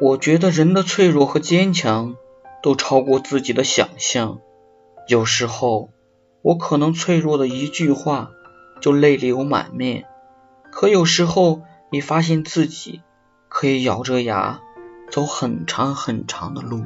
我觉得人的脆弱和坚强都超过自己的想象。有时候我可能脆弱的一句话就泪流满面可有时候你发现自己可以咬着牙走很长很长的路。